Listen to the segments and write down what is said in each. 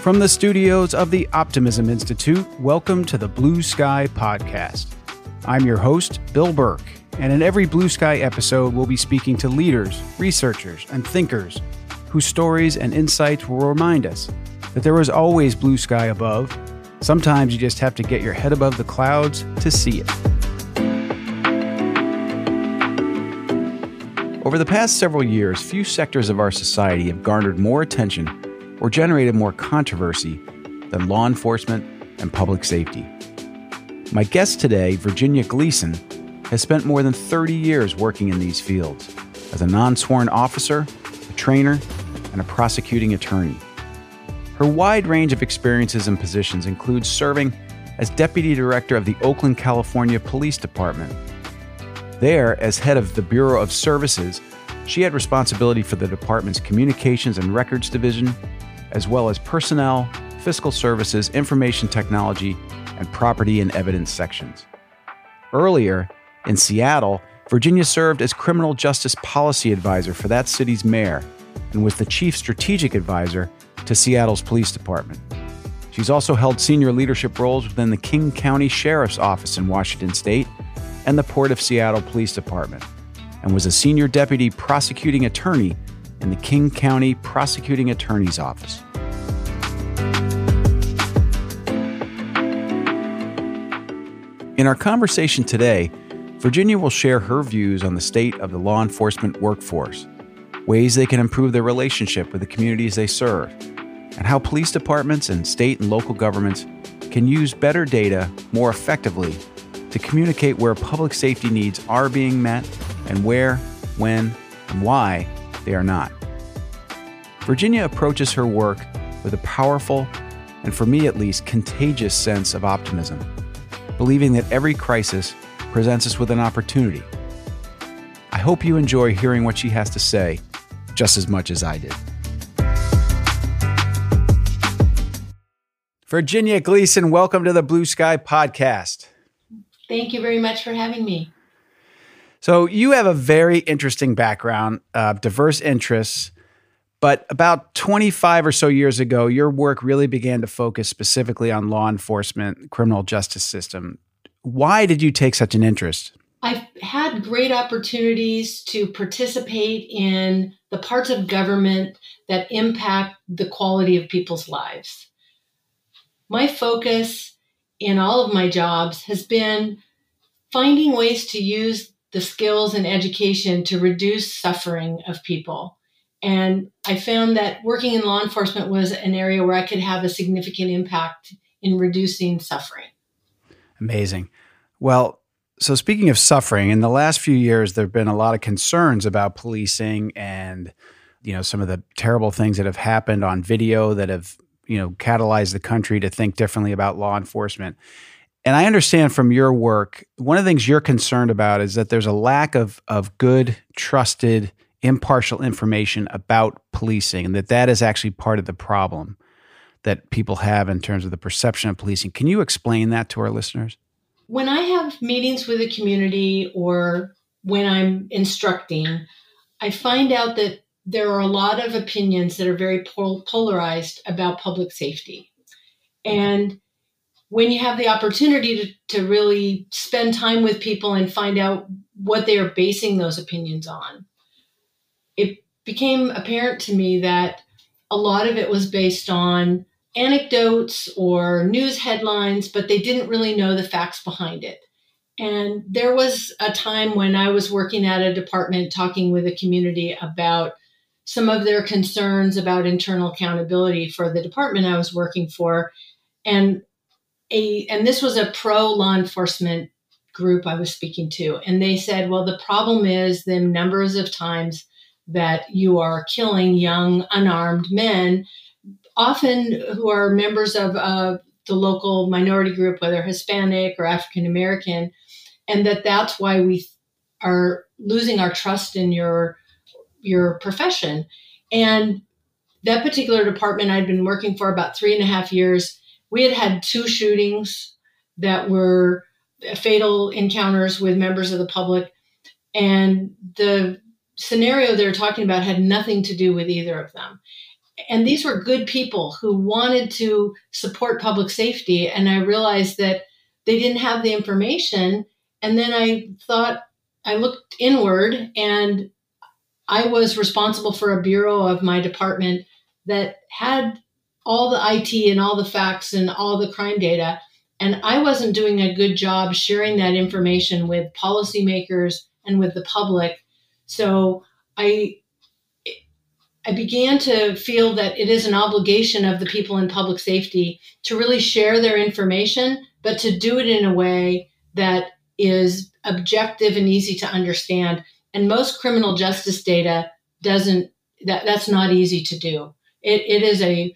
From the studios of the Optimism Institute, welcome to the Blue Sky Podcast. I'm your host, Bill Burke, and in every Blue Sky episode, we'll be speaking to leaders, researchers, and thinkers whose stories and insights will remind us that there is always blue sky above. Sometimes you just have to get your head above the clouds to see it. Over the past several years, few sectors of our society have garnered more attention or generated more controversy than law enforcement and public safety. My guest today, Virginia Gleason, has spent more than 30 years working in these fields as a non sworn officer, a trainer, and a prosecuting attorney. Her wide range of experiences and positions includes serving as Deputy Director of the Oakland, California Police Department. There, as head of the Bureau of Services, she had responsibility for the department's Communications and Records Division, as well as personnel, fiscal services, information technology, and property and evidence sections. Earlier, in Seattle, Virginia served as criminal justice policy advisor for that city's mayor and was the chief strategic advisor to Seattle's police department. She's also held senior leadership roles within the King County Sheriff's Office in Washington State and the Port of Seattle Police Department, and was a senior deputy prosecuting attorney in the King County Prosecuting Attorney's Office. In our conversation today, Virginia will share her views on the state of the law enforcement workforce, ways they can improve their relationship with the communities they serve, and how police departments and state and local governments can use better data more effectively to communicate where public safety needs are being met and where, when, and why they are not. Virginia approaches her work with a powerful, and for me at least, contagious sense of optimism, believing that every crisis presents us with an opportunity. I hope you enjoy hearing what she has to say just as much as I did. Virginia Gleason, welcome to the Blue Sky Podcast. Thank you very much for having me. So, you have a very interesting background, uh, diverse interests, but about 25 or so years ago, your work really began to focus specifically on law enforcement, criminal justice system. Why did you take such an interest? I've had great opportunities to participate in the parts of government that impact the quality of people's lives. My focus in all of my jobs has been finding ways to use the skills and education to reduce suffering of people. And I found that working in law enforcement was an area where I could have a significant impact in reducing suffering. Amazing. Well, so speaking of suffering, in the last few years, there have been a lot of concerns about policing and, you know, some of the terrible things that have happened on video that have, you know, catalyzed the country to think differently about law enforcement. And I understand from your work, one of the things you're concerned about is that there's a lack of of good, trusted impartial information about policing and that that is actually part of the problem that people have in terms of the perception of policing. Can you explain that to our listeners? When I have meetings with a community or when I'm instructing, I find out that there are a lot of opinions that are very pol- polarized about public safety. And when you have the opportunity to, to really spend time with people and find out what they are basing those opinions on, it became apparent to me that a lot of it was based on anecdotes or news headlines, but they didn't really know the facts behind it. And there was a time when I was working at a department talking with a community about some of their concerns about internal accountability for the department I was working for. And a and this was a pro law enforcement group I was speaking to. And they said, well, the problem is the numbers of times that you are killing young, unarmed men, often who are members of uh, the local minority group, whether Hispanic or African American, and that that's why we are losing our trust in your your profession. And that particular department I'd been working for about three and a half years. We had had two shootings that were fatal encounters with members of the public, and the scenario they're talking about had nothing to do with either of them. and these were good people who wanted to support public safety. And I realized that they didn't have the information. And then I thought, I looked inward and I was responsible for a bureau of my department that had all the IT and all the facts and all the crime data. And I wasn't doing a good job sharing that information with policymakers and with the public. So I I began to feel that it is an obligation of the people in public safety to really share their information, but to do it in a way that is objective and easy to understand. And most criminal justice data doesn't that that's not easy to do. It, it is a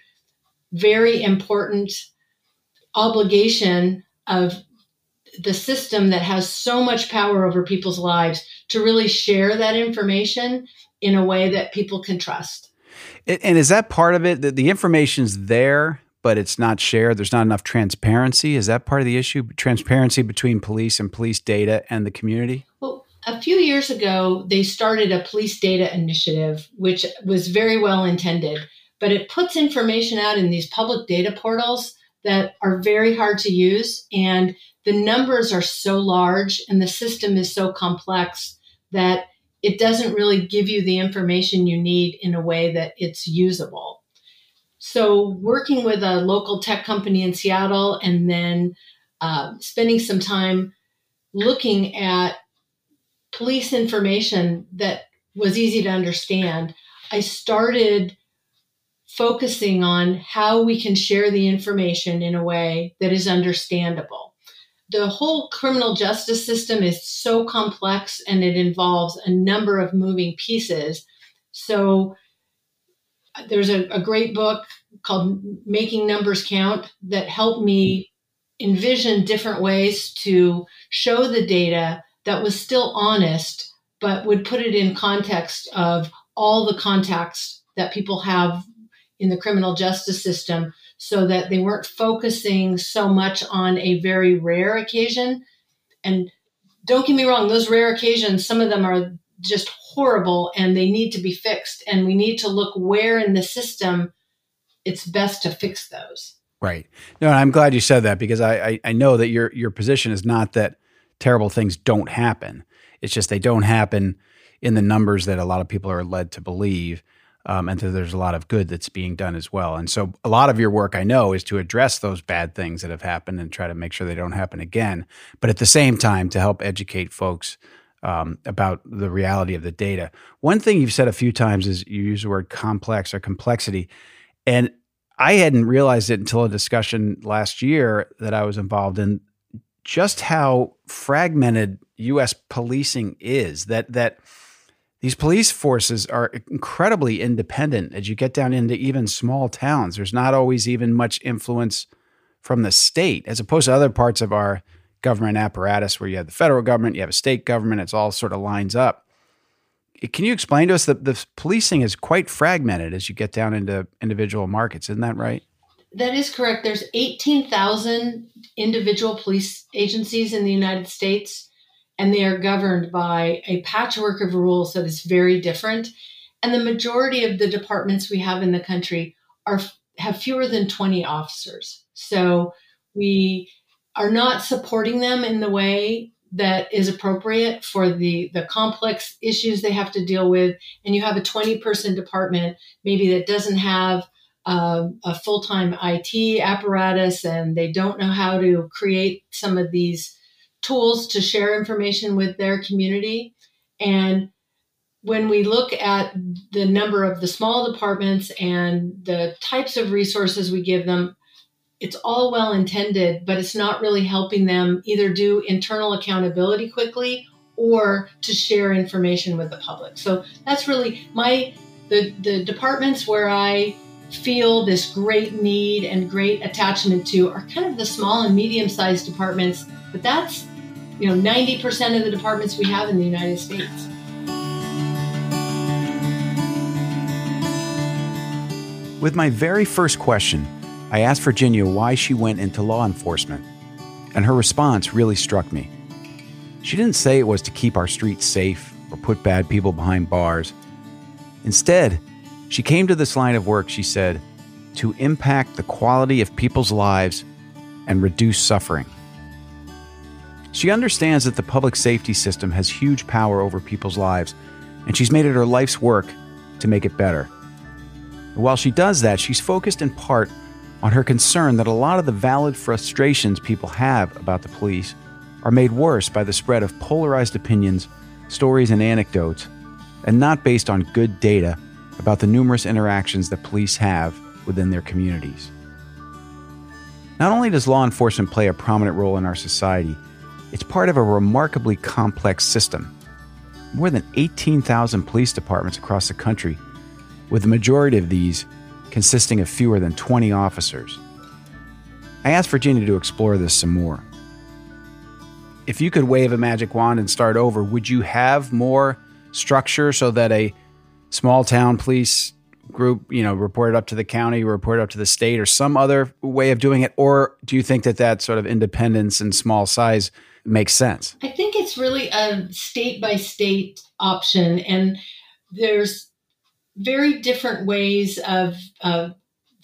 very important obligation of the system that has so much power over people's lives to really share that information in a way that people can trust. And is that part of it? That the information's there, but it's not shared. There's not enough transparency. Is that part of the issue? Transparency between police and police data and the community? Well, a few years ago, they started a police data initiative, which was very well intended, but it puts information out in these public data portals that are very hard to use. And the numbers are so large and the system is so complex that it doesn't really give you the information you need in a way that it's usable. So, working with a local tech company in Seattle and then uh, spending some time looking at police information that was easy to understand, I started focusing on how we can share the information in a way that is understandable the whole criminal justice system is so complex and it involves a number of moving pieces. So there's a, a great book called Making Numbers Count that helped me envision different ways to show the data that was still honest, but would put it in context of all the contacts that people have in the criminal justice system so that they weren't focusing so much on a very rare occasion. And don't get me wrong, those rare occasions, some of them are just horrible and they need to be fixed. And we need to look where in the system it's best to fix those. Right. No, I'm glad you said that because I, I, I know that your your position is not that terrible things don't happen. It's just they don't happen in the numbers that a lot of people are led to believe um, and that there's a lot of good that's being done as well. And so, a lot of your work, I know, is to address those bad things that have happened and try to make sure they don't happen again. But at the same time, to help educate folks um, about the reality of the data. One thing you've said a few times is you use the word complex or complexity, and I hadn't realized it until a discussion last year that I was involved in. Just how fragmented U.S. policing is. That that these police forces are incredibly independent as you get down into even small towns. There's not always even much influence from the state, as opposed to other parts of our government apparatus where you have the federal government, you have a state government, it's all sort of lines up. Eh, can you explain to us that the policing is quite fragmented as you get down into individual markets? Isn't that right? That is correct. There's 18,000 individual police agencies in the United States and they are governed by a patchwork of rules that is very different. And the majority of the departments we have in the country are have fewer than 20 officers. So we are not supporting them in the way that is appropriate for the the complex issues they have to deal with and you have a 20 person department maybe that doesn't have uh, a full-time IT apparatus and they don't know how to create some of these tools to share information with their community. And when we look at the number of the small departments and the types of resources we give them, it's all well intended, but it's not really helping them either do internal accountability quickly or to share information with the public. So that's really my the the departments where I feel this great need and great attachment to are kind of the small and medium sized departments, but that's you know 90% of the departments we have in the United States. With my very first question, I asked Virginia why she went into law enforcement, and her response really struck me. She didn't say it was to keep our streets safe or put bad people behind bars. Instead, She came to this line of work, she said, to impact the quality of people's lives and reduce suffering. She understands that the public safety system has huge power over people's lives, and she's made it her life's work to make it better. while she does that, she's focused in part on her concern that a lot of the valid frustrations people have about the police are made worse by the spread of polarized opinions, stories, and anecdotes, and not based on good data about the numerous interactions that police have within their communities. Not only does law enforcement play a prominent role in our society, it's part of a remarkably complex system. More than 18,000 police departments across the country, with the majority of these consisting of fewer than 20 officers. I asked Virginia to explore this some more. If you could wave a magic wand and start over, would you have more structure so that a small town police group, you know, reported up to the county, reported up to the state, or some other way of doing it? Or do you think that that sort of independence and small size makes sense? I think it's really a state by state option, and there's very different ways of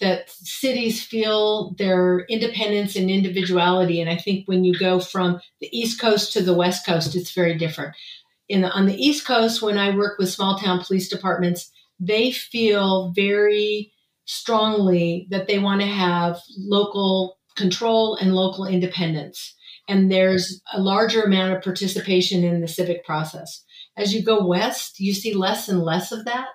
that cities feel their independence and individuality. And I think when you go from the East Coast to the West Coast, it's very different. In the, on the East Coast, when I work with small town police departments, they feel very strongly that they want to have local control and local independence. And there's a larger amount of participation in the civic process. As you go west, you see less and less of that,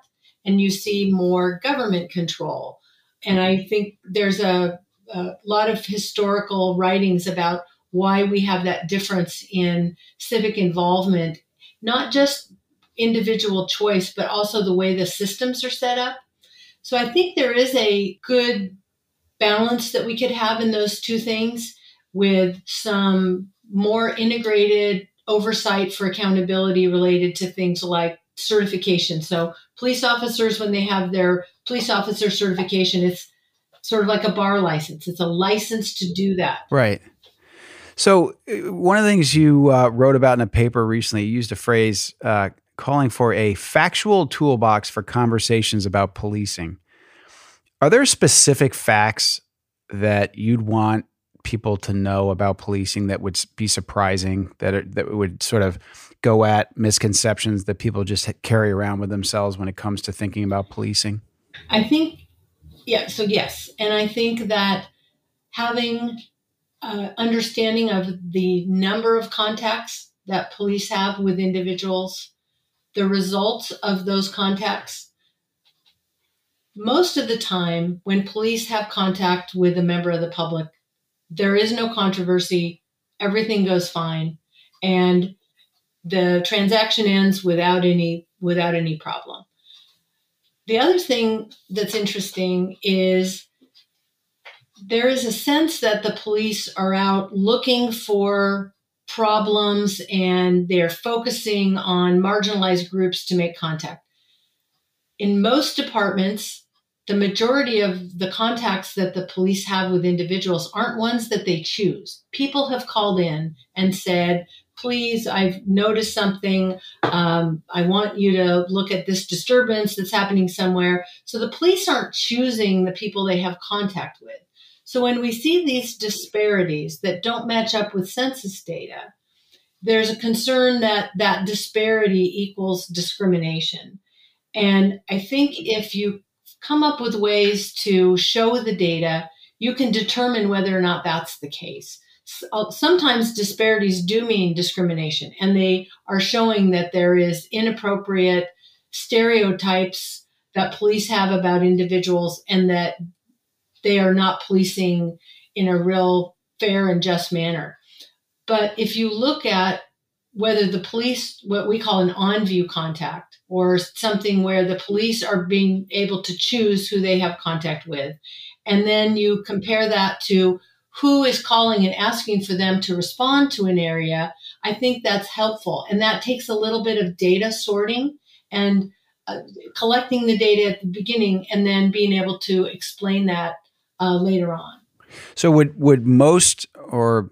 and you see more government control. And I think there's a, a lot of historical writings about why we have that difference in civic involvement, not just individual choice, but also the way the systems are set up. So I think there is a good balance that we could have in those two things with some more integrated oversight for accountability related to things like certification. So police officers, when they have their police officer certification, it's sort of like a bar license. It's a license to do that. Right. So uh, one of the things you uh, wrote about in a paper recently, you used a phrase uh, calling for a factual toolbox for conversations about policing. Are there specific facts that you'd want people to know about policing that would be surprising that are, that would sort of go at misconceptions that people just carry around with themselves when it comes to thinking about policing? I think yeah, so yes, and I think that having uh, understanding of the number of contacts that police have with individuals the results of those contacts. Most of the time, when police have contact with a member of the public, there is no controversy, everything goes fine, and the transaction ends without any without any problem. The other thing that's interesting is there is a sense that the police are out looking for problems and they're focusing on marginalized groups to make contact. In most departments, the majority of the contacts that the police have with individuals aren't ones that they choose. People have called in and said, please, I've noticed something. Um, I want you to look at this disturbance that's happening somewhere. So the police aren't choosing the people they have contact with. So when we see these disparities that don't match up with census data, there's a concern that that disparity equals discrimination. And I think if you come up with ways to show the data, you can determine whether or not that's the case. Uh, sometimes disparities do mean discrimination, and they are showing that there is inappropriate stereotypes that police have about individuals and that they are not policing in a real fair and just manner. But if you look at whether the police, what we call an on view contact, or something where the police are being able to choose who they have contact with, and then you compare that to who is calling and asking for them to respond to an area, I think that's helpful. And that takes a little bit of data sorting and uh, collecting the data at the beginning and then being able to explain that uh, later on. So would would most or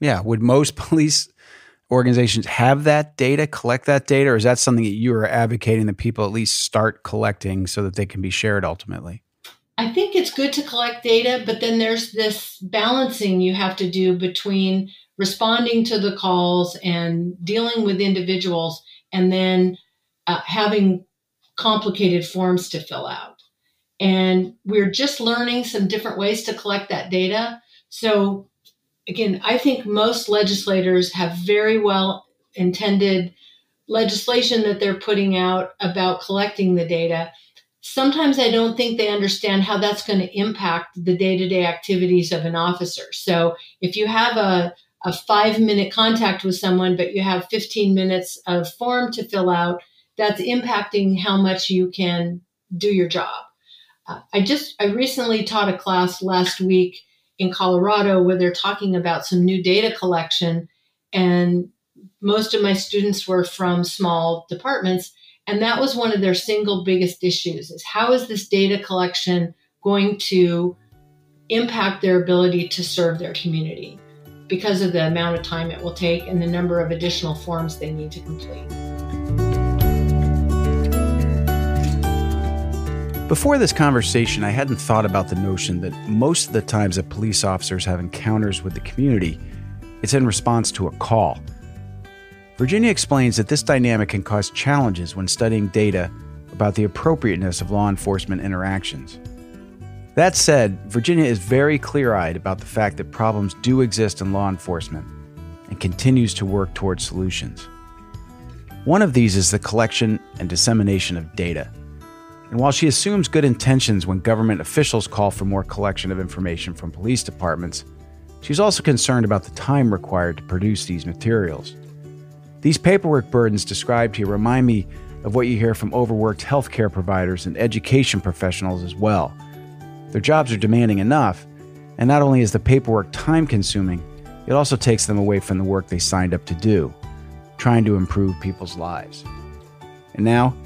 yeah would most police organizations have that data, collect that data, or is that something that you are advocating that people at least start collecting so that they can be shared ultimately? I think it's good to collect data, but then there's this balancing you have to do between responding to the calls and dealing with individuals and then uh, having complicated forms to fill out. And we're just learning some different ways to collect that data. So, again, I think most legislators have very well intended legislation that they're putting out about collecting the data. Sometimes I don't think they understand how that's going to impact the day to day activities of an officer. So, if you have a a five minute contact with someone, but you have 15 minutes of form to fill out, that's impacting how much you can do your job. Uh, I just, I recently taught a class last week in Colorado where they're talking about some new data collection. And most of my students were from small departments. And that was one of their single biggest issues is how is this data collection going to impact their ability to serve their community? because of the amount of time it will take and the number of additional forms they need to complete. Before this conversation, I hadn't thought about the notion that most of the times that police officers have encounters with the community, it's in response to a call. Virginia explains that this dynamic can cause challenges when studying data about the appropriateness of law enforcement interactions. That said, Virginia is very clear eyed about the fact that problems do exist in law enforcement and continues to work towards solutions. One of these is the collection and dissemination of data. And while she assumes good intentions when government officials call for more collection of information from police departments, she's also concerned about the time required to produce these materials. These paperwork burdens described here remind me of what you hear from overworked healthcare providers and education professionals as well their jobs are demanding enough, and not only is the paperwork time consuming, it also takes them away from the work they signed up to do, trying to improve people's lives. And now,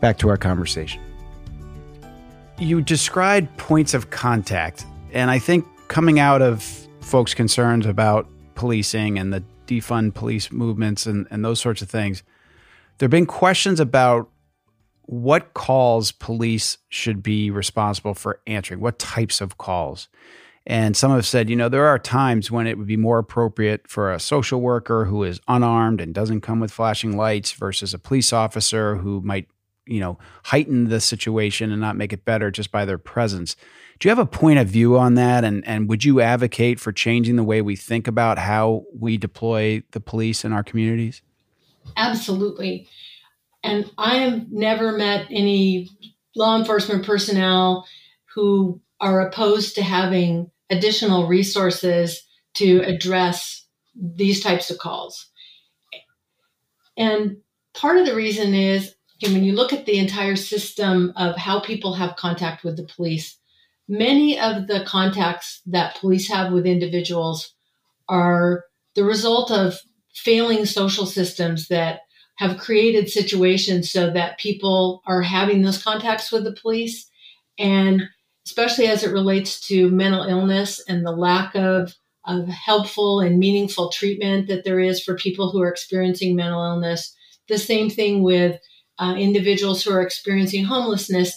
back to our conversation. You described points of contact, and I think coming out of folks' concerns about policing and the defund police movements and, and those sorts of things, there have been questions about what calls police should be responsible for answering, what types of calls. And some have said, you know, there are times when it would be more appropriate for a social worker who is unarmed and doesn't come with flashing lights versus a police officer who might, you know, heighten the situation and not make it better just by their presence. Do you have a point of view on that? And, and would you advocate for changing the way we think about how we deploy the police in our communities? Absolutely. And I have never met any law enforcement personnel who are opposed to having additional resources to address these types of calls. And part of the reason is when you look at the entire system of how people have contact with the police, many of the contacts that police have with individuals are the result of failing social systems that have created situations so that people are having those contacts with the police. And especially as it relates to mental illness and the lack of, of helpful and meaningful treatment that there is for people who are experiencing mental illness. The same thing with uh, individuals who are experiencing homelessness.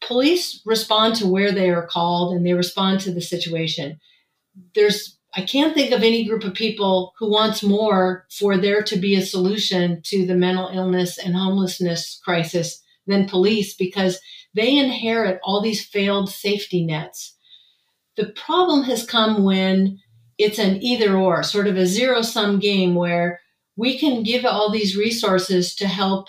Police respond to where they are called and they respond to the situation. There's I can't think of any group of people who wants more for there to be a solution to the mental illness and homelessness crisis than police because they inherit all these failed safety nets. The problem has come when it's an either or, sort of a zero sum game where we can give all these resources to help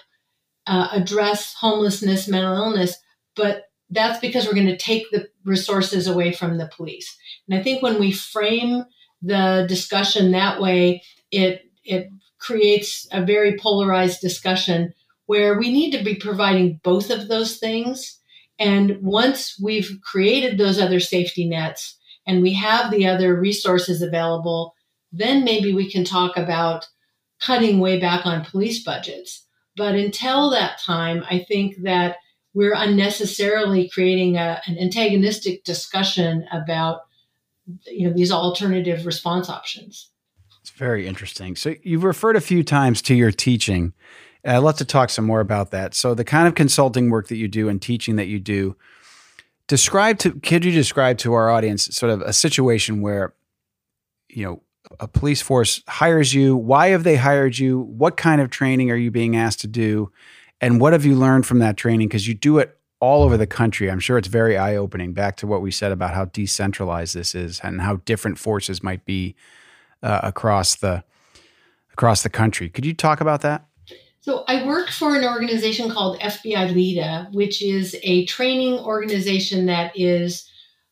uh, address homelessness, mental illness, but that's because we're going to take the resources away from the police. And I think when we frame the discussion that way, it it creates a very polarized discussion where we need to be providing both of those things. And once we've created those other safety nets and we have the other resources available, then maybe we can talk about cutting way back on police budgets. But until that time, I think that we're unnecessarily creating a, an antagonistic discussion about you know these alternative response options. It's very interesting. So you've referred a few times to your teaching. Uh, I'd love to talk some more about that. So the kind of consulting work that you do and teaching that you do, describe to could you describe to our audience sort of a situation where, you know, a police force hires you. Why have they hired you? What kind of training are you being asked to do? And what have you learned from that training? Because you do it all over the country. I'm sure it's very eye opening. Back to what we said about how decentralized this is and how different forces might be uh, across the across the country. Could you talk about that? So I work for an organization called FBI LEEDA, which is a training organization that is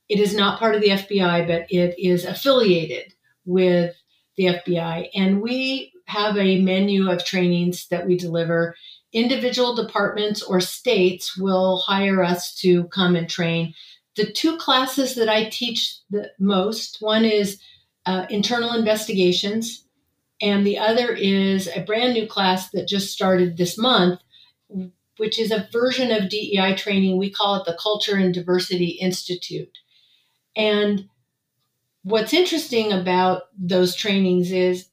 it is not part of the FBI, but it is affiliated with the FBI. And we have a menu of trainings that we deliver. Individual departments or states will hire us to come and train. The two classes that I teach the most one is uh, internal investigations, and the other is a brand new class that just started this month, which is a version of DEI training. We call it the Culture and Diversity Institute. And what's interesting about those trainings is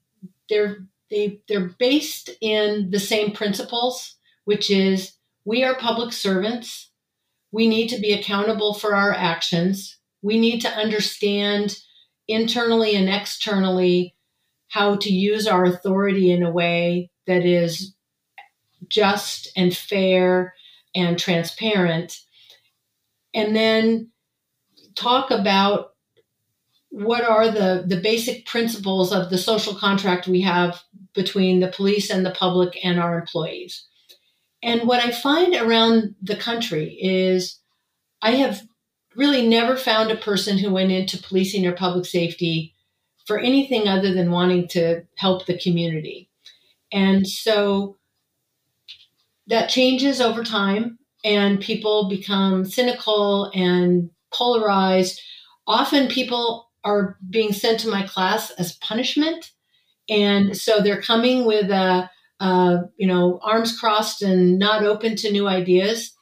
they're they, they're based in the same principles, which is we are public servants. We need to be accountable for our actions. We need to understand internally and externally how to use our authority in a way that is just and fair and transparent. And then talk about what are the, the basic principles of the social contract we have between the police and the public and our employees. And what I find around the country is I have really never found a person who went into policing or public safety for anything other than wanting to help the community. And so that changes over time, and people become cynical and polarized. Often people are being sent to my class as punishment. And so they're coming with a, a you know, arms crossed and not open to new ideas.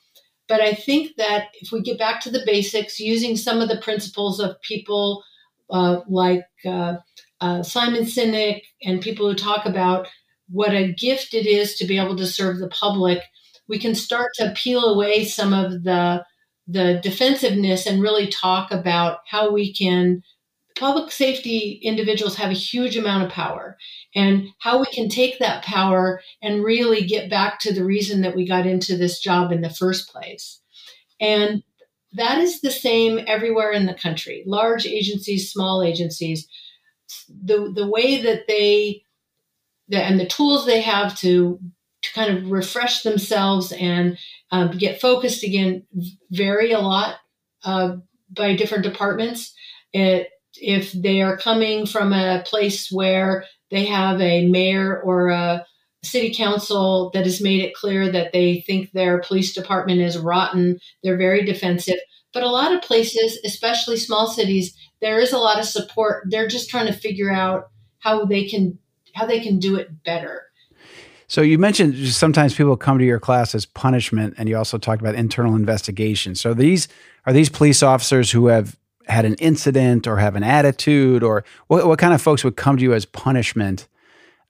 But I think that if we get back to the basics, using some of the principles of people uh, like uh, uh, Simon Sinek and people who talk about what a gift it is to be able to serve the public, we can start to peel away some of the the defensiveness and really talk about how we can public safety individuals have a huge amount of power and how we can take that power and really get back to the reason that we got into this job in the first place. And that is the same everywhere in the country large agencies, small agencies. The, the way that they, the, and the tools they have to, to kind of refresh themselves and um, get focused again vary a lot uh, by different departments. It, if they are coming from a place where they have a mayor or a city council that has made it clear that they think their police department is rotten, they're very defensive. But a lot of places, especially small cities, there is a lot of support. They're just trying to figure out how they can how they can do it better. So you mentioned sometimes people come to your class as punishment, and you also talked about internal investigation. So these are these police officers who have had an incident or have an attitude, or what, what kind of folks would come to you as punishment?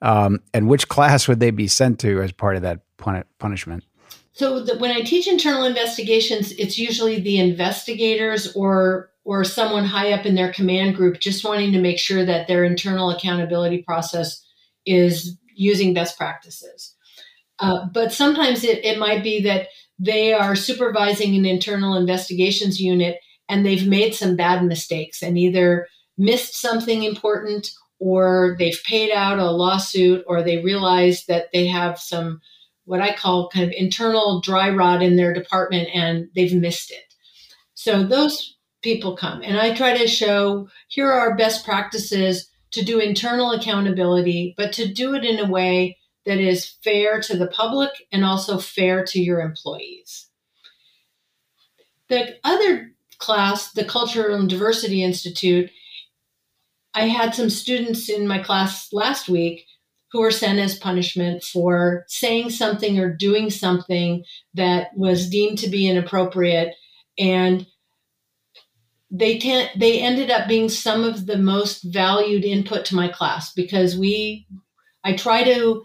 Um, and which class would they be sent to as part of that pun- punishment? So the, when I teach internal investigations, it's usually the investigators or or someone high up in their command group just wanting to make sure that their internal accountability process is using best practices. Uh, but sometimes it, it might be that they are supervising an internal investigations unit and they've made some bad mistakes and either missed something important or they've paid out a lawsuit or they realize that they have some what I call kind of internal dry rot in their department and they've missed it. So those people come and I try to show here are our best practices to do internal accountability, but to do it in a way that is fair to the public and also fair to your employees. The other class, the Cultural and Diversity Institute, I had some students in my class last week who were sent as punishment for saying something or doing something that was deemed to be inappropriate. And they tend they ended up being some of the most valued input to my class because we I try to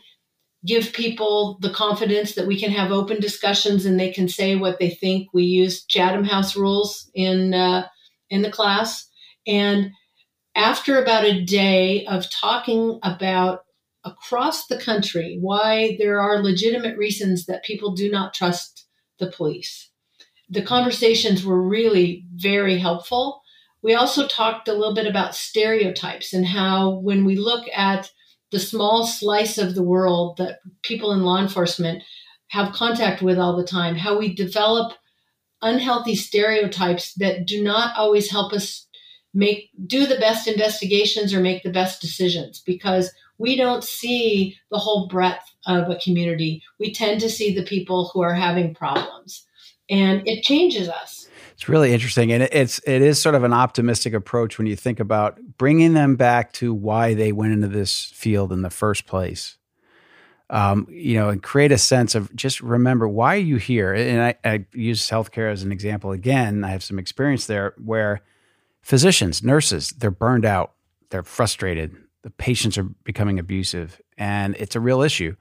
give people the confidence that we can have open discussions and they can say what they think. We use Chatham House rules in uh, in the class, and after about a day of talking about across the country why there are legitimate reasons that people do not trust the police the conversations were really very helpful. We also talked a little bit about stereotypes and how, when we look at the small slice of the world that people in law enforcement have contact with all the time, how we develop unhealthy stereotypes that do not always help us make do the best investigations or make the best decisions because we don't see the whole breadth of a community. We tend to see the people who are having problems and it changes us. It's really interesting, and it's it is sort of an optimistic approach when you think about bringing them back to why they went into this field in the first place. Um, you know, and create a sense of just remember why are you here. And I, I use healthcare as an example again. I have some experience there where physicians, nurses, they're burned out, they're frustrated, the patients are becoming abusive, and it's a real issue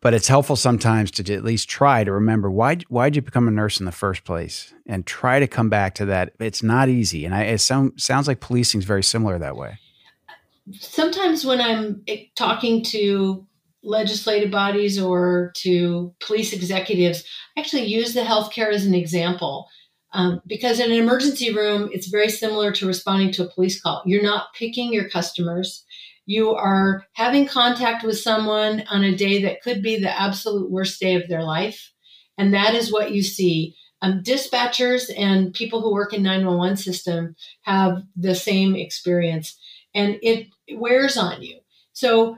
but it's helpful sometimes to at least try to remember why why'd you become a nurse in the first place? And try to come back to that. It's not easy. And I, it sound, sounds like policing is very similar that way. Sometimes when i'm eh, talking to legislative bodies or to police executives I actually use the healthcare as an example. Um, because in an emergency room it's very similar to responding to a police call. You're not picking your customers you are having contact with someone on a day that could be the absolute worst day of their life. And that is what you see. Um, dispatchers and people who work in 911 system have the same experience and it wears on you. So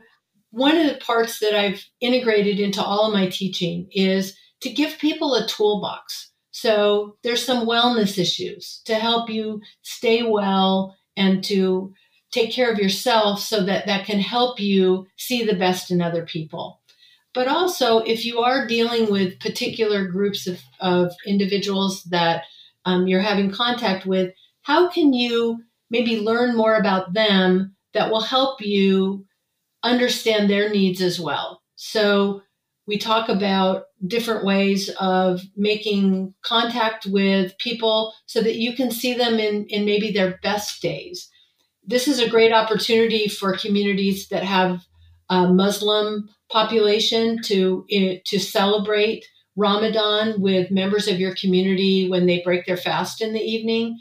one of the parts that I've integrated into all of my teaching is to give people a toolbox. So there's some wellness issues to help you stay well and to take care of yourself so that that can help you see the best in other people. But also, if you are dealing with particular groups of, of individuals that um, you're having contact with, how can you maybe learn more about them that will help you understand their needs as well? So, we talk about different ways of making contact with people so that you can see them in, in maybe their best days this is a great opportunity for communities that have a Muslim population to eh, to celebrate Ramadan with members of your community when they break their fast in the evening.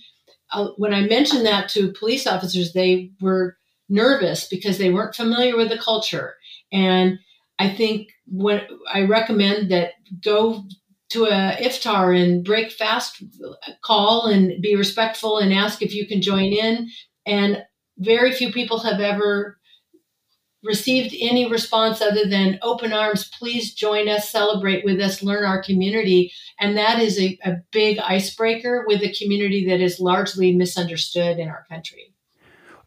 Uh, when I mentioned that to police officers, they were nervous because they weren't familiar with the culture. And I think what I recommend that go to a iftar and break fast call and be respectful and ask if you can join in and very few people have ever received any response other than open arms please join us celebrate with us learn our community. And that is a, a big icebreaker with a community that is largely misunderstood in our country.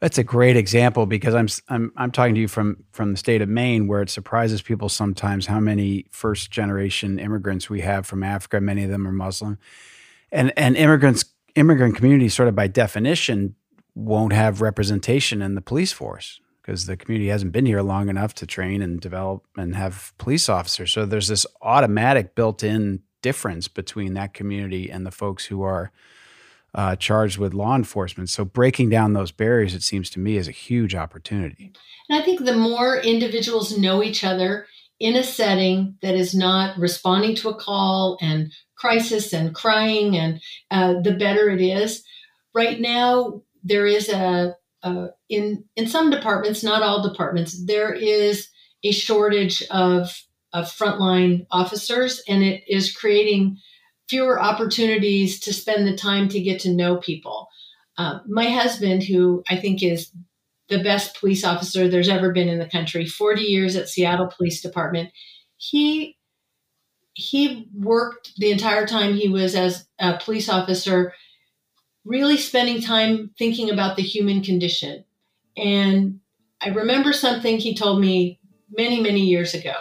That's a great example because I'm, I'm I'm talking to you from from the state of Maine, where it surprises people sometimes how many first generation immigrants we have from Africa. Many of them are Muslim, and and immigrants immigrant communities, sort of by definition, won't have representation in the police force because the community hasn't been here long enough to train and develop and have police officers. So there's this automatic built-in difference between that community and the folks who are uh, charged with law enforcement. So breaking down those barriers, it seems to me, is a huge opportunity. And I think the more individuals know each other in a setting that is not responding to a call and crisis and crying, and uh, the better it is. Right now, there is a, a in in some departments, not all departments, there is a shortage of of frontline officers, and it is creating fewer opportunities to spend the time to get to know people. Uh, my husband, who I think is the best police officer there's ever been in the country, 40 years at Seattle Police Department, he he worked the entire time he was as a police officer really spending time thinking about the human condition. And I remember something he told me many, many years ago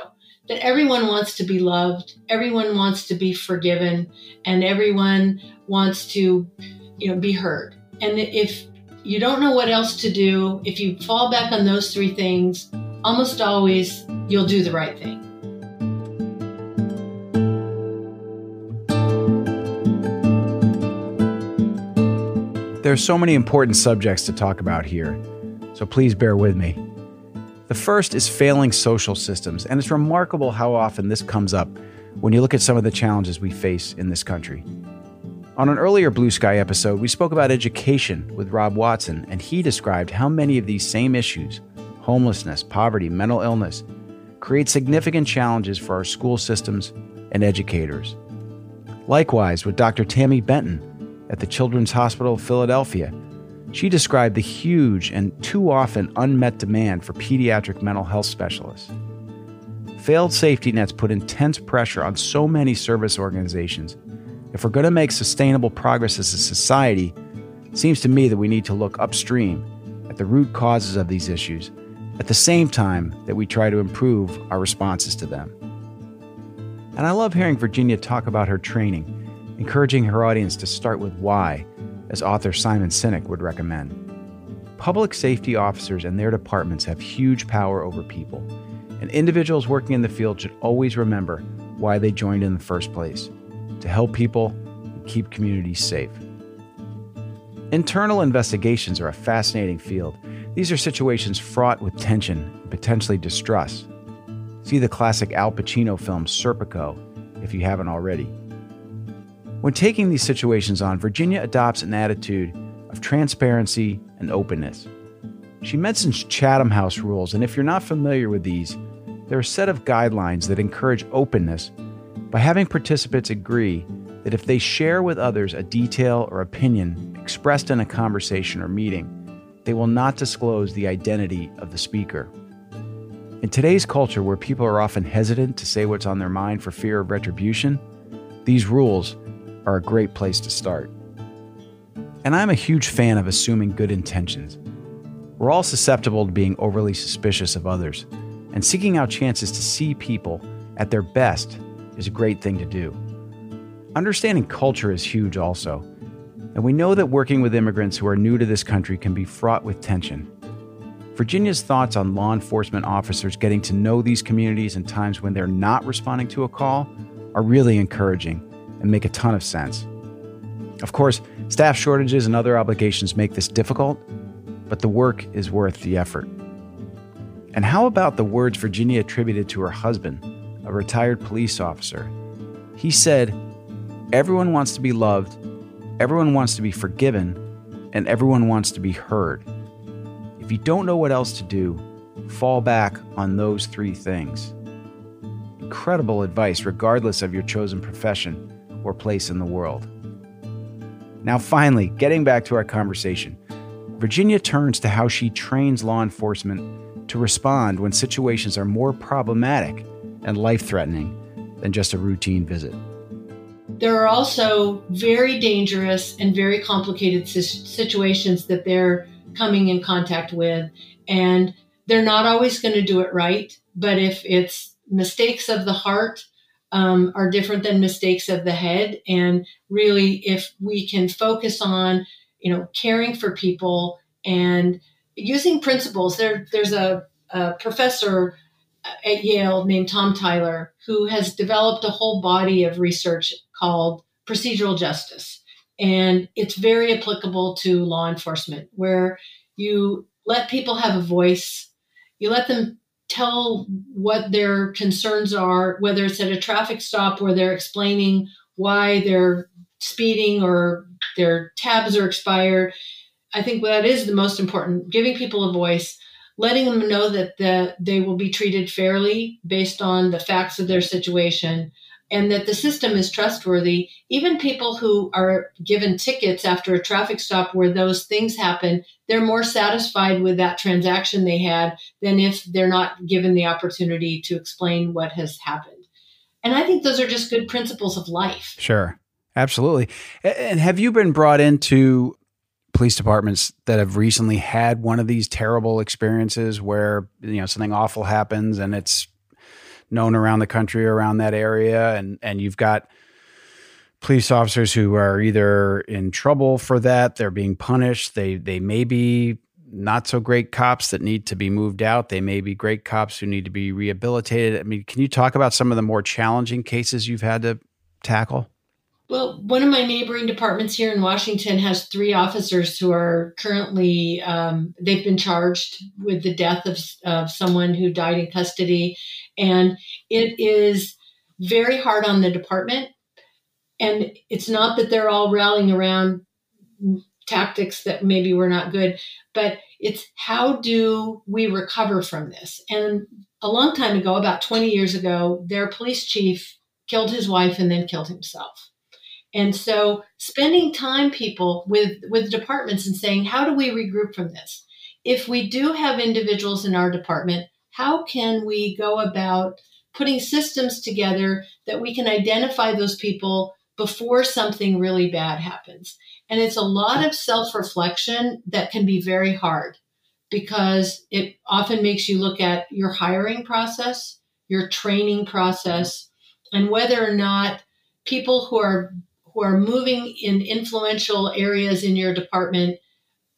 that everyone wants to be loved, everyone wants to be forgiven, and everyone wants to you know, be heard. And if you don't know what else to do, if you fall back on those three things, almost always you'll do the right thing. There are so many important subjects to talk about here, so please bear with me. The first is failing social systems, and it's remarkable how often this comes up when you look at some of the challenges we face in this country. On an earlier Blue Sky episode, we spoke about education with Rob Watson, and he described how many of these same issues homelessness, poverty, mental illness create significant challenges for our school systems and educators. Likewise, with Dr. Tami Benton, at the Children's Hospital of Philadelphia. She described the huge and too often unmet demand for pediatric mental health specialists. Failed safety nets put intense pressure on so many service organizations. If we're going to make sustainable progress as a society, it seems to me that we need to look upstream at the root causes of these issues at the same time that we try to improve our responses to them. And I love hearing Virginia talk about her training encouraging her audience to start with why, as author Simon Sinek would recommend. Public safety officers and their departments have huge power over people, and individuals working in the field should always remember why they joined in the first place to help people and keep communities safe. Internal investigations are a fascinating field. These are situations fraught with tension and potentially distrust. See the classic Al Pacino film Serpico if you haven't already. When taking these situations on, Virginia adopts an attitude of transparency and openness. She mentions Chatham House rules, and if you're not familiar with these, they're a set of guidelines that encourage openness by having participants agree that if they share with others a detail or opinion expressed in a conversation or meeting, they will not disclose the identity of the speaker. In today's culture, where people are often hesitant to say what's on their mind for fear of retribution, these rules are a great place to start. And I'm a huge fan of assuming good intentions. We're all susceptible to being overly suspicious of others, and seeking out chances to see people at their best is a great thing to do. Understanding culture is huge also, and we know that working with immigrants who are new to this country can be fraught with tension. Virginia's thoughts on law enforcement officers getting to know these communities in times when they're not responding to a call are really encouraging and make a ton of sense. Of course, staff shortages and other obligations make this difficult, but the work is worth the effort. And how about the words Virginia attributed to her husband, a retired police officer? He said, Everyone wants to be loved, everyone wants to be forgiven, and everyone wants to be heard. If you don't know what else to do, fall back on those three things. Incredible advice, regardless of your chosen profession or place in the world. Now, finally, getting back to our conversation, Virginia turns to how she trains law enforcement to respond when situations are more problematic and life threatening than just a routine visit. There are also very dangerous and very complicated situations that they're coming in contact with, and they're not always going to do it right. But if it's mistakes of the heart, um, are different than mistakes of the head. And really, if we can focus on, you know, caring for people and using principles, there, there's a, a professor at Yale named Tom Tyler who has developed a whole body of research called procedural justice. And it's very applicable to law enforcement, where you let people have a voice, you let them tell what their concerns are, whether it's at a traffic stop where they're explaining why they're speeding or their tabs are expired. I think that is the most important giving people a voice, letting them know that the, they will be treated fairly based on the facts of their situation, and that the system is trustworthy. Even people who are given tickets after a traffic stop where those things happen, they're more satisfied with that transaction they had than if they're not given the opportunity to explain what has happened. And I think those are just good principles of life. Sure. Absolutely. And have you been brought into police departments that have recently had one of these terrible experiences where you know something awful happens and it's known around the country around that area and and you've got police officers who are either in trouble for that, they're being punished, they they may be not so great cops that need to be moved out. They may be great cops who need to be rehabilitated. I mean, can you talk about some of the more challenging cases you've had to tackle? Well, one of my neighboring departments here in Washington has three officers who are currently, um, they've been charged with the death of, of someone who died in custody. And it is very hard on the department. And it's not that they're all rallying around tactics that maybe were not good, but it's how do we recover from this? And a long time ago, about 20 years ago, their police chief killed his wife and then killed himself. And so spending time people with with departments and saying how do we regroup from this? If we do have individuals in our department, how can we go about putting systems together that we can identify those people before something really bad happens? And it's a lot of self-reflection that can be very hard because it often makes you look at your hiring process, your training process, and whether or not people who are who are moving in influential areas in your department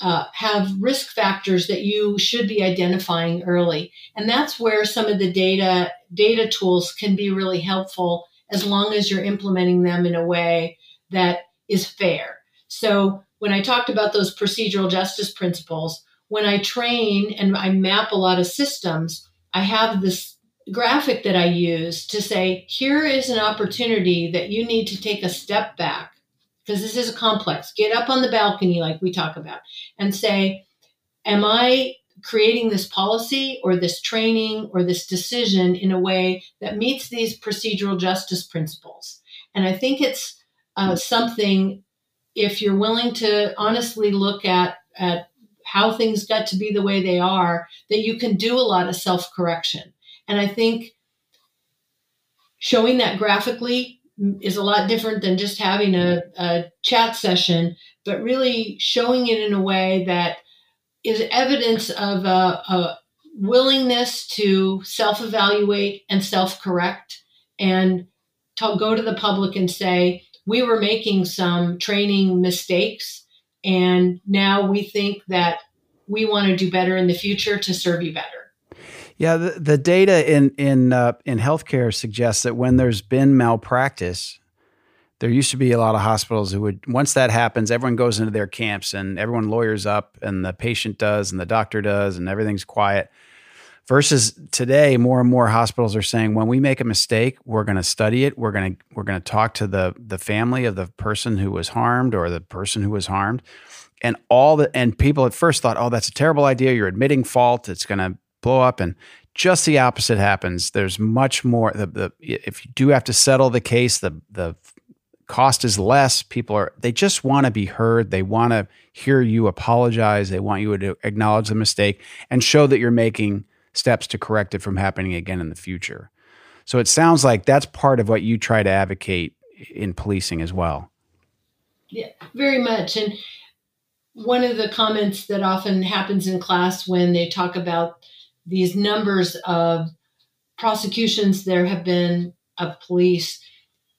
uh, have risk factors that you should be identifying early. And that's where some of the data data tools can be really helpful as long as you're implementing them in a way that is fair. So when i talked about those procedural justice principles when i train and i map a lot of systems i have this graphic that I use to say, here is an opportunity that you need to take a step back because this is a complex. Get up on the balcony, like we talk about, and say, Am I creating this policy or this training or this decision in a way that meets these procedural justice principles? And I think it's uh, something, if you're willing to honestly look at, at how things got to be the way they are, that you can do a lot of self correction and I think showing that graphically is a lot different than just having a, a chat session, but really showing it in a way that is evidence of a, a willingness to self evaluate and self correct and go to the public and say, we were making some training mistakes, and now we think that we want to do better in the future to serve you better. Yeah, the, the data in in uh, in healthcare suggests that when there's been malpractice, there used to be a lot of hospitals who would once that happens, everyone goes into their camps and everyone lawyers up, and the patient does, and the doctor does, and everything's quiet. Versus today, more and more hospitals are saying when we make a mistake, we're going to study it. We're going to we're going to talk to the the family of the person who was harmed or the person who was harmed, and all the and people at first thought, oh, that's a terrible idea. You're admitting fault. It's going to blow up and just the opposite happens. There's much more the, the if you do have to settle the case the the cost is less. People are they just want to be heard. They want to hear you apologize. They want you to acknowledge the mistake and show that you're making steps to correct it from happening again in the future. So it sounds like that's part of what you try to advocate in policing as well. Yeah very much. And one of the comments that often happens in class when they talk about these numbers of prosecutions there have been of police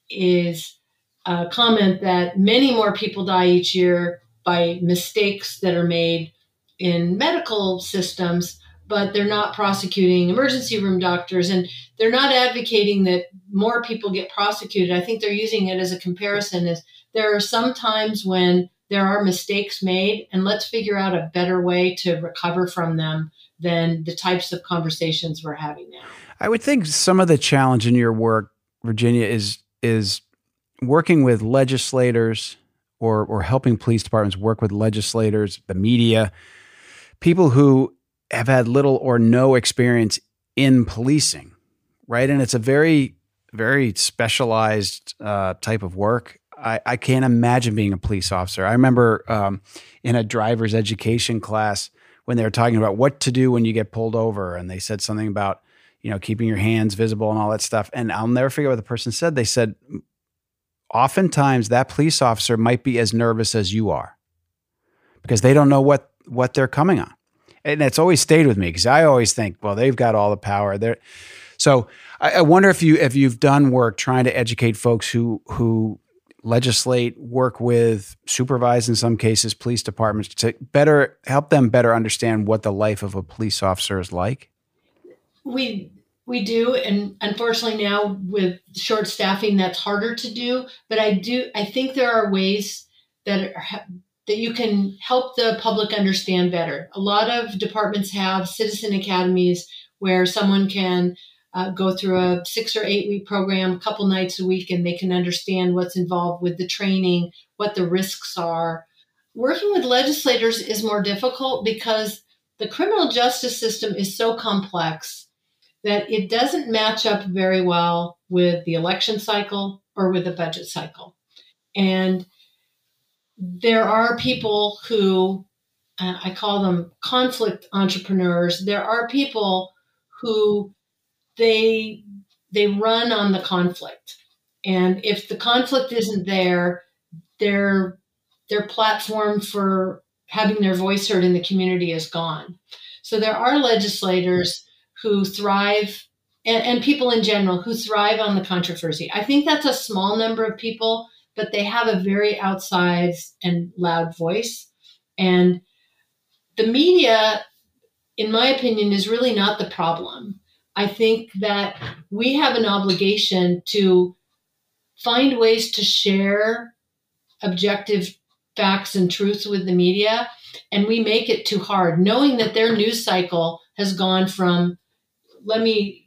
is a comment that many more people die each year by mistakes that are made in medical systems but they're not prosecuting emergency room doctors and they're not advocating that more people get prosecuted. I think they're using it as a comparison is there are some times when there are mistakes made and let's figure out a better way to recover from them than the types of conversations we're having now. I would think some of the challenge in your work, Virginia, is is working with legislators or or helping police departments work with legislators, the media, people who have had little or no experience in policing, right? And it's a very very specialized uh, type of work. I, I, can't imagine being a police officer. I remember um, in a driver's education class, when they were talking about what to do when you get pulled over, and they said something about you know keeping your hands visible and all that stuff. And I'll never forget what the person said. They said, oftentimes that police officer might be as nervous as you are because they don't know what what they're coming on, and it's always stayed with me because I always think, well, they've got all the power. They're so I, I wonder if you if you've done work trying to educate folks who who legislate, work with, supervise in some cases police departments to better help them better understand what the life of a police officer is like? We we do, and unfortunately now with short staffing, that's harder to do. But I do, I think there are ways that are, that you can help the public understand better. A lot of departments have citizen academies where someone can uh, go through a six or eight week program, a couple nights a week, and they can understand what's involved with the training, what the risks are. Working with legislators is more difficult because the criminal justice system is so complex that it doesn't match up very well with the election cycle or with the budget cycle. And there are people who, uh, I call them conflict entrepreneurs. There are people who they they run on the conflict, and if the conflict isn't there, their their platform for having their voice heard in the community is gone. So there are legislators who thrive and, and people in general who thrive on the controversy. I think that's a small number of people, but they have a very outsized and loud voice. And the media, in my opinion, is really not the problem. I think that we have an obligation to find ways to share objective facts and truths with the media, and we make it too hard, knowing that their news cycle has gone from let me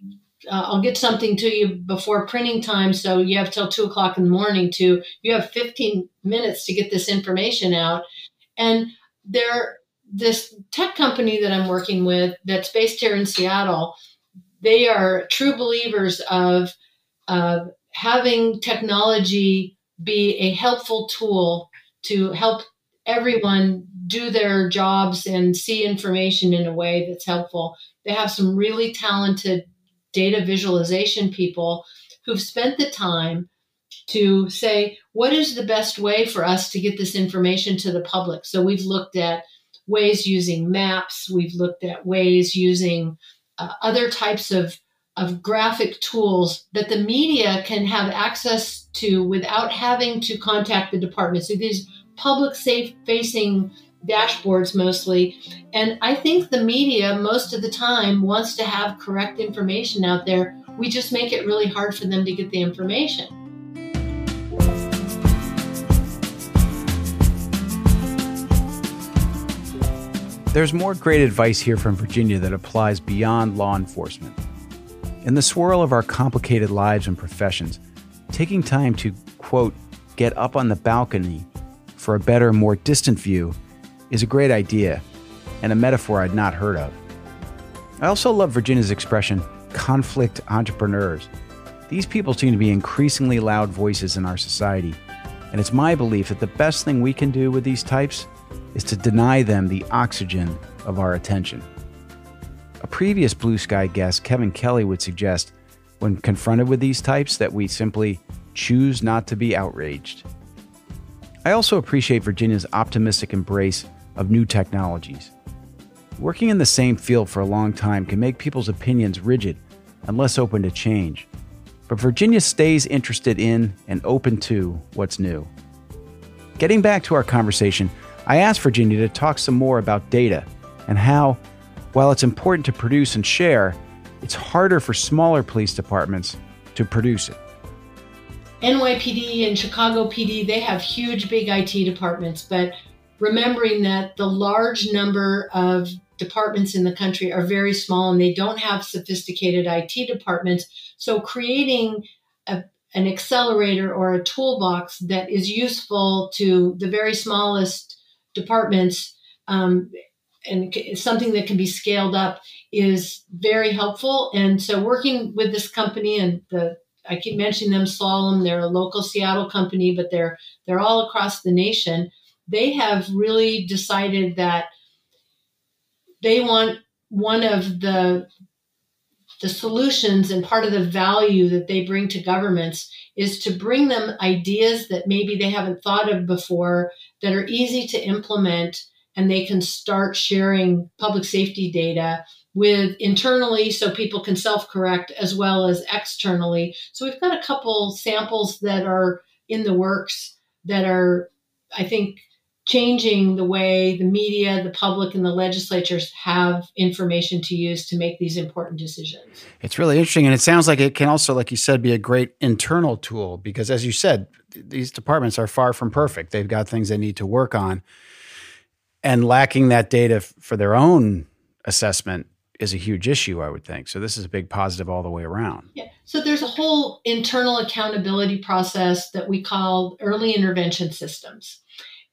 uh, I'll get something to you before printing time. So you have till two o'clock in the morning to, you have 15 minutes to get this information out. And there, this tech company that I'm working with that's based here in Seattle, they are true believers of uh, having technology be a helpful tool to help everyone do their jobs and see information in a way that's helpful. They have some really talented data visualization people who've spent the time to say, what is the best way for us to get this information to the public? So we've looked at ways using maps, we've looked at ways using uh, other types of, of graphic tools that the media can have access to without having to contact the department. So these public safe facing dashboards mostly. And I think the media, most of the time, wants to have correct information out there. We just make it really hard for them to get the information. There's more great advice here from Virginia that applies beyond law enforcement. In the swirl of our complicated lives and professions, taking time to, quote, get up on the balcony for a better, more distant view is a great idea and a metaphor I'd not heard of. I also love Virginia's expression, conflict entrepreneurs. These people seem to be increasingly loud voices in our society, and it's my belief that the best thing we can do with these types is to deny them the oxygen of our attention. A previous Blue Sky guest, Kevin Kelly, would suggest when confronted with these types that we simply choose not to be outraged. I also appreciate Virginia's optimistic embrace of new technologies. Working in the same field for a long time can make people's opinions rigid and less open to change. But Virginia stays interested in and open to what's new. Getting back to our conversation, I asked Virginia to talk some more about data and how, while it's important to produce and share, it's harder for smaller police departments to produce it. NYPD and Chicago PD, they have huge, big IT departments, but remembering that the large number of departments in the country are very small and they don't have sophisticated IT departments. So creating a, an accelerator or a toolbox that is useful to the very smallest departments um, and something that can be scaled up is very helpful. And so working with this company and the I keep mentioning them, Slalom. They're a local Seattle company, but they're they're all across the nation they have really decided that they want one of the the solutions and part of the value that they bring to governments is to bring them ideas that maybe they haven't thought of before that are easy to implement and they can start sharing public safety data with internally so people can self correct as well as externally. So we've got a couple samples that are in the works that are, I think, changing the way the media, the public, and the legislatures have information to use to make these important decisions. It's really interesting. And it sounds like it can also, like you said, be a great internal tool because, as you said, these departments are far from perfect. They've got things they need to work on. And lacking that data for their own assessment is a huge issue, I would think. So this is a big positive all the way around. Yeah. So there's a whole internal accountability process that we call early intervention systems.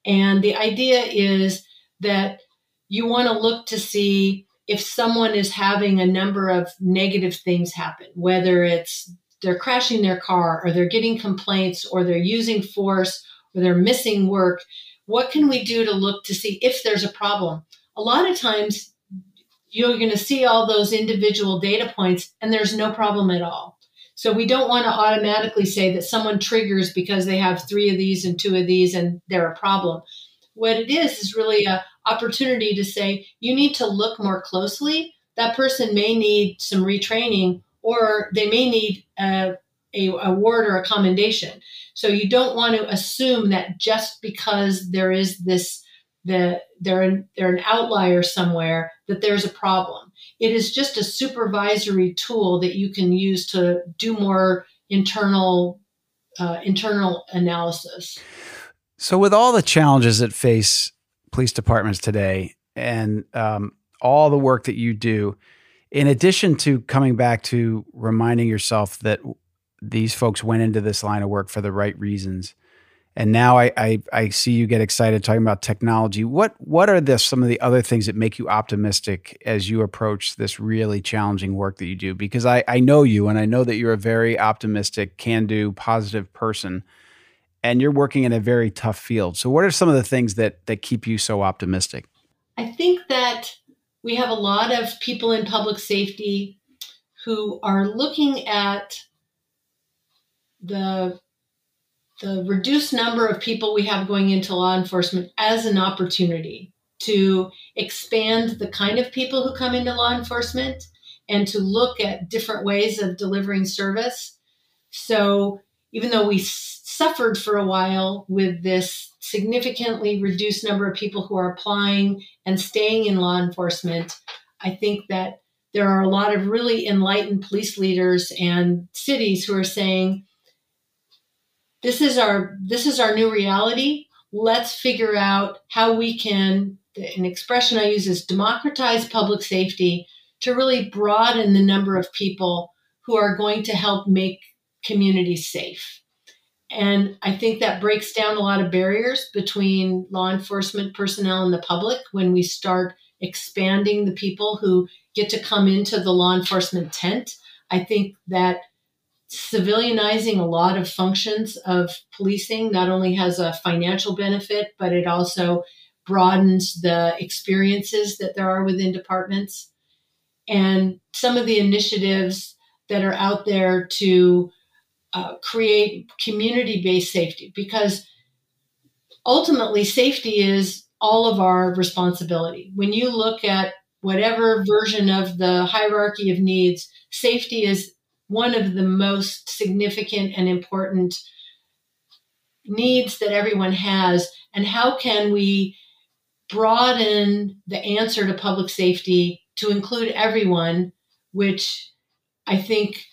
And the idea is that you want to look to see if someone is having a number of negative things happen, whether it's they're crashing their car or they're getting complaints or they're using force or they're missing work. What can we do to look to see if there's a problem? A lot of times you're going to see all those individual data points and there's no problem at all. So we don't want to automatically say that someone triggers because they have three of these and two of these and they're a problem. What it is is really an opportunity to say you need to look more closely. That person may need some retraining or they may need a, a award or a commendation. So you don't want to assume that just because there is this the they're an, they're an outlier somewhere that there's a problem. It is just a supervisory tool that you can use to do more internal uh, internal analysis. So, with all the challenges that face police departments today, and um, all the work that you do, in addition to coming back to reminding yourself that these folks went into this line of work for the right reasons, and now I, I, I see you get excited talking about technology. What what are the some of the other things that make you optimistic as you approach this really challenging work that you do? Because I, I know you and I know that you're a very optimistic, can do, positive person, and you're working in a very tough field. So what are some of the things that that keep you so optimistic? I think that we have a lot of people in public safety who are looking at the the reduced number of people we have going into law enforcement as an opportunity to expand the kind of people who come into law enforcement and to look at different ways of delivering service. So, even though we suffered for a while with this significantly reduced number of people who are applying and staying in law enforcement, I think that there are a lot of really enlightened police leaders and cities who are saying, this is our this is our new reality. Let's figure out how we can an expression i use is democratize public safety to really broaden the number of people who are going to help make communities safe. And i think that breaks down a lot of barriers between law enforcement personnel and the public when we start expanding the people who get to come into the law enforcement tent. I think that civilianizing a lot of functions of policing not only has a financial benefit, but it also broadens the experiences that there are within departments. And some of the initiatives that are out there to uh, create community based safety, because ultimately, safety is all of our responsibility. When you look at whatever version of the hierarchy of needs, safety is one of the most significant and important needs that everyone has and how can we broaden the answer to public safety to include everyone which i think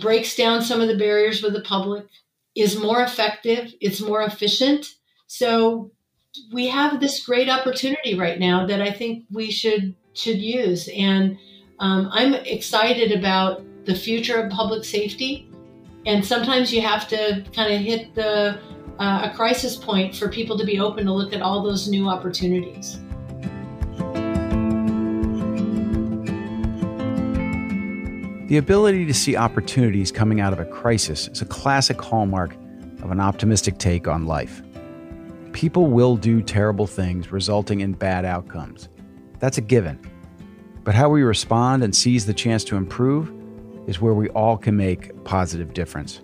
breaks down some of the barriers with the public is more effective it's more efficient. So we have this great opportunity right now that i think we should should use. And um, i'm excited about the future of public safety. And sometimes you have to kind of hit the uh, a crisis point for people to be open to look at all those new opportunities. The ability to see opportunities coming out of a crisis is a classic hallmark of an optimistic take on life. People will do terrible things resulting in bad outcomes. That's a given. But how we respond and seize the chance to improve is where we all can make positive difference.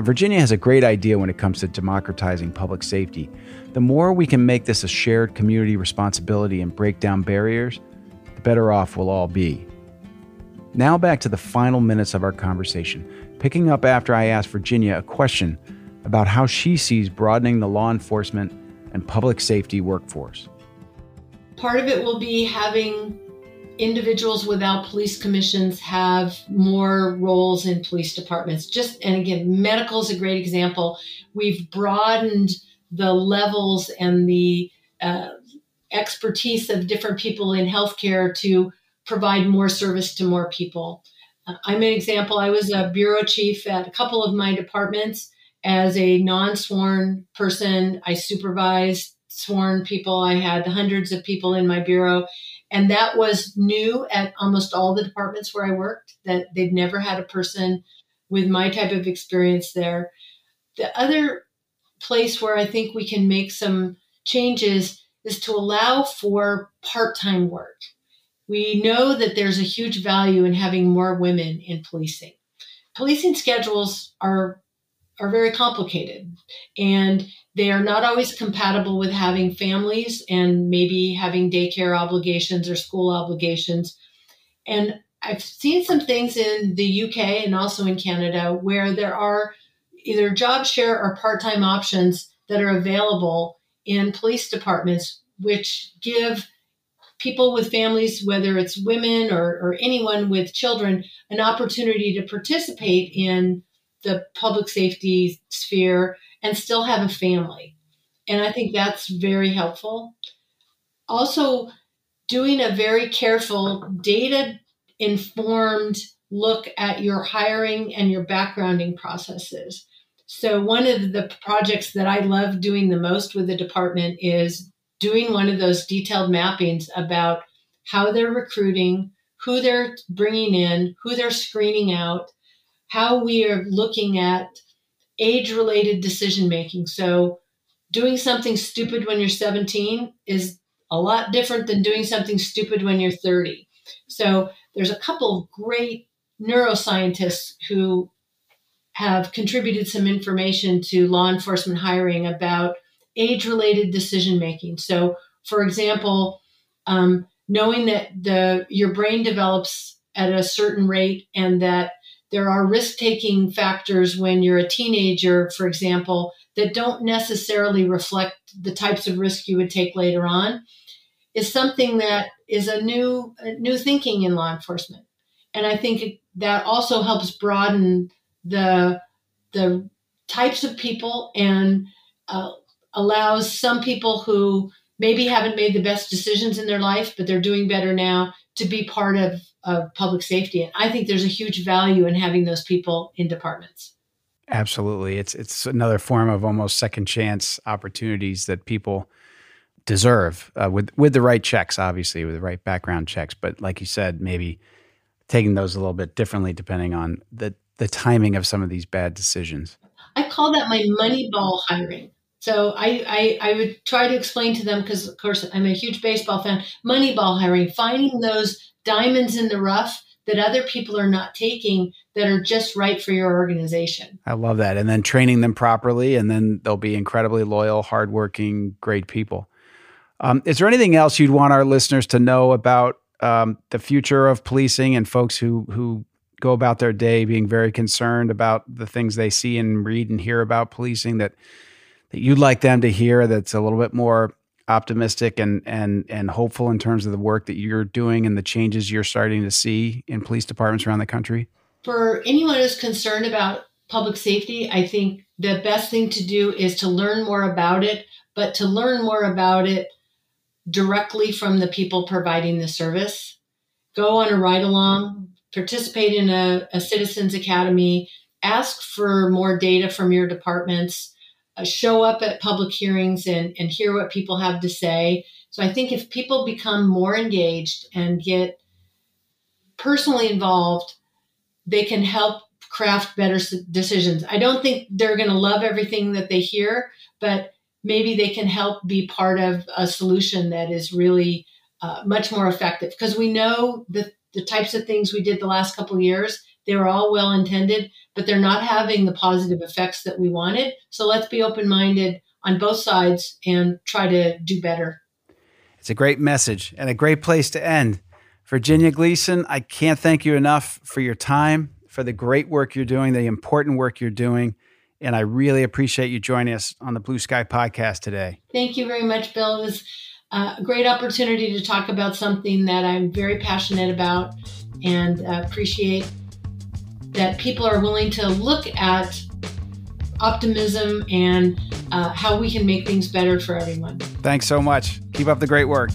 Virginia has a great idea when it comes to democratizing public safety. The more we can make this a shared community responsibility and break down barriers, the better off we'll all be. Now, back to the final minutes of our conversation, picking up after I asked Virginia a question about how she sees broadening the law enforcement and public safety workforce. Part of it will be having individuals without police commissions have more roles in police departments. Just, and again, medical is a great example. We've broadened the levels and the uh, expertise of different people in healthcare to provide more service to more people. Uh, I'm an example. I was a bureau chief at a couple of my departments as a non sworn person. I supervised sworn people. I had hundreds of people in my bureau. And that was new at almost all the departments where I worked, that they'd never had a person with my type of experience there. The other place where I think we can make some changes is to allow for part time work. We know that there's a huge value in having more women in policing. Policing schedules are are very complicated and they are not always compatible with having families and maybe having daycare obligations or school obligations. And I've seen some things in the UK and also in Canada where there are either job share or part time options that are available in police departments, which give people with families, whether it's women or, or anyone with children, an opportunity to participate in the public safety sphere and still have a family. And I think that's very helpful. Also, doing a very careful data informed look at your hiring and your backgrounding processes. So, one of the projects that I love doing the most with the department is doing one of those detailed mappings about how they're recruiting, who they're bringing in, who they're screening out, how we are looking at age related decision making. So, doing something stupid when you're 17 is a lot different than doing something stupid when you're 30. So, there's a couple of great neuroscientists who have contributed some information to law enforcement hiring about age related decision making. So, for example, um, knowing that the your brain develops at a certain rate and that there are risk taking factors when you're a teenager, for example, that don't necessarily reflect the types of risk you would take later on, is something that is a new a new thinking in law enforcement. And I think that also helps broaden the the types of people and uh, allows some people who maybe haven't made the best decisions in their life, but they're doing better now to be part of, of public safety. And I think there's a huge value in having those people in departments. Absolutely. It's it's another form of almost second chance opportunities that people deserve uh, with with the right checks, obviously, with the right background checks. But like you said, maybe taking those a little bit differently depending on the the timing of some of these bad decisions. I call that my Moneyball hiring. So I, I, I would try to explain to them because, of course, I'm a huge baseball fan. Moneyball hiring, finding those diamonds in the rough that other people are not taking that are just right for your organization. I love that. And then training them properly, and then they'll be incredibly loyal, hardworking, great people. Um, is there anything else you'd want our listeners to know about um, the future of policing and folks who who go about their day being very concerned about the things they see and read and hear about policing that that you'd like them to hear that's a little bit more optimistic and and and hopeful in terms of the work that you're doing and the changes you're starting to see in police departments around the country? For anyone who's concerned about public safety, I think the best thing to do is to learn more about it, but to learn more about it directly from the people providing the service. Go on a ride along, participate in a, a citizens academy, ask for more data from your departments show up at public hearings and, and hear what people have to say. So I think if people become more engaged and get personally involved, they can help craft better decisions. I don't think they're going to love everything that they hear, but maybe they can help be part of a solution that is really uh, much more effective because we know the, the types of things we did the last couple years they were all well intended, but they're not having the positive effects that we wanted. So let's be open minded on both sides and try to do better. It's a great message and a great place to end. Virginia Gleason, I can't thank you enough for your time, for the great work you're doing, the important work you're doing And I really appreciate you joining us on the Blue Sky podcast today. Thank you very much, Bill. It was uh, a great opportunity to talk about something that I'm very passionate about and uh, appreciate that people are willing to look at optimism and uh, how we can make things better for everyone. Thanks so much. Keep up the great work.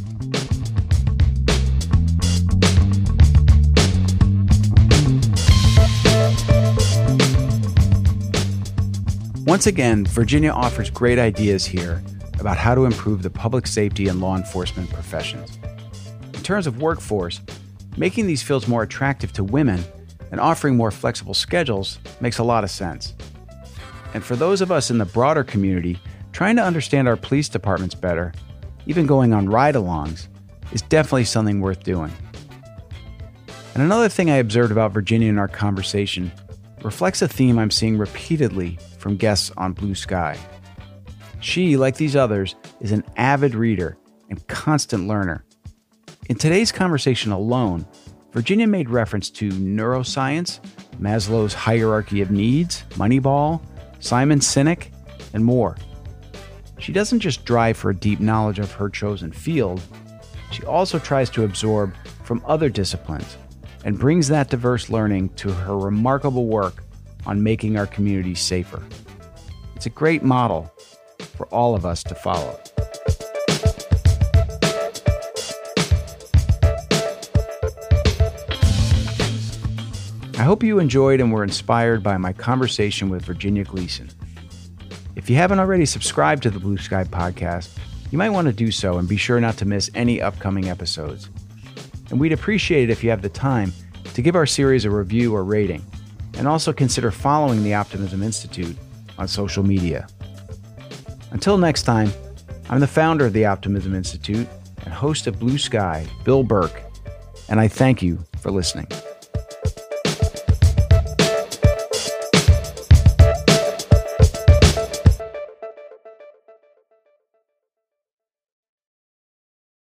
Once again, Virginia offers great ideas here about how to improve the public safety and law enforcement professions. In terms of workforce, making these fields more attractive to women and offering more flexible schedules makes a lot of sense. And for those of us in the broader community trying to understand our police departments better, even going on ride alongs, is definitely something worth doing. And another thing I observed about Virginia in our conversation reflects a theme I'm seeing repeatedly from guests on Blue Sky. She, like these others, is an avid reader and constant learner. In today's conversation alone, Virginia made reference to neuroscience, Maslow's hierarchy of needs, Moneyball, Simon Sinek, and more. She doesn't just drive for a deep knowledge of her chosen field, she also tries to absorb from other disciplines and brings that diverse learning to her remarkable work on making our communities safer. It's a great model for all of us to follow. I hope you enjoyed and were inspired by my conversation with Virginia Gleason. If you haven't already subscribed to the Blue Sky podcast, you might want to do so and be sure not to miss any upcoming episodes. And we'd appreciate it if you have the time to give our series a review or rating, and also consider following the Optimism Institute on social media. Until next time, I'm the founder of the Optimism Institute and host of Blue Sky, Bill Burke, and I thank you for listening.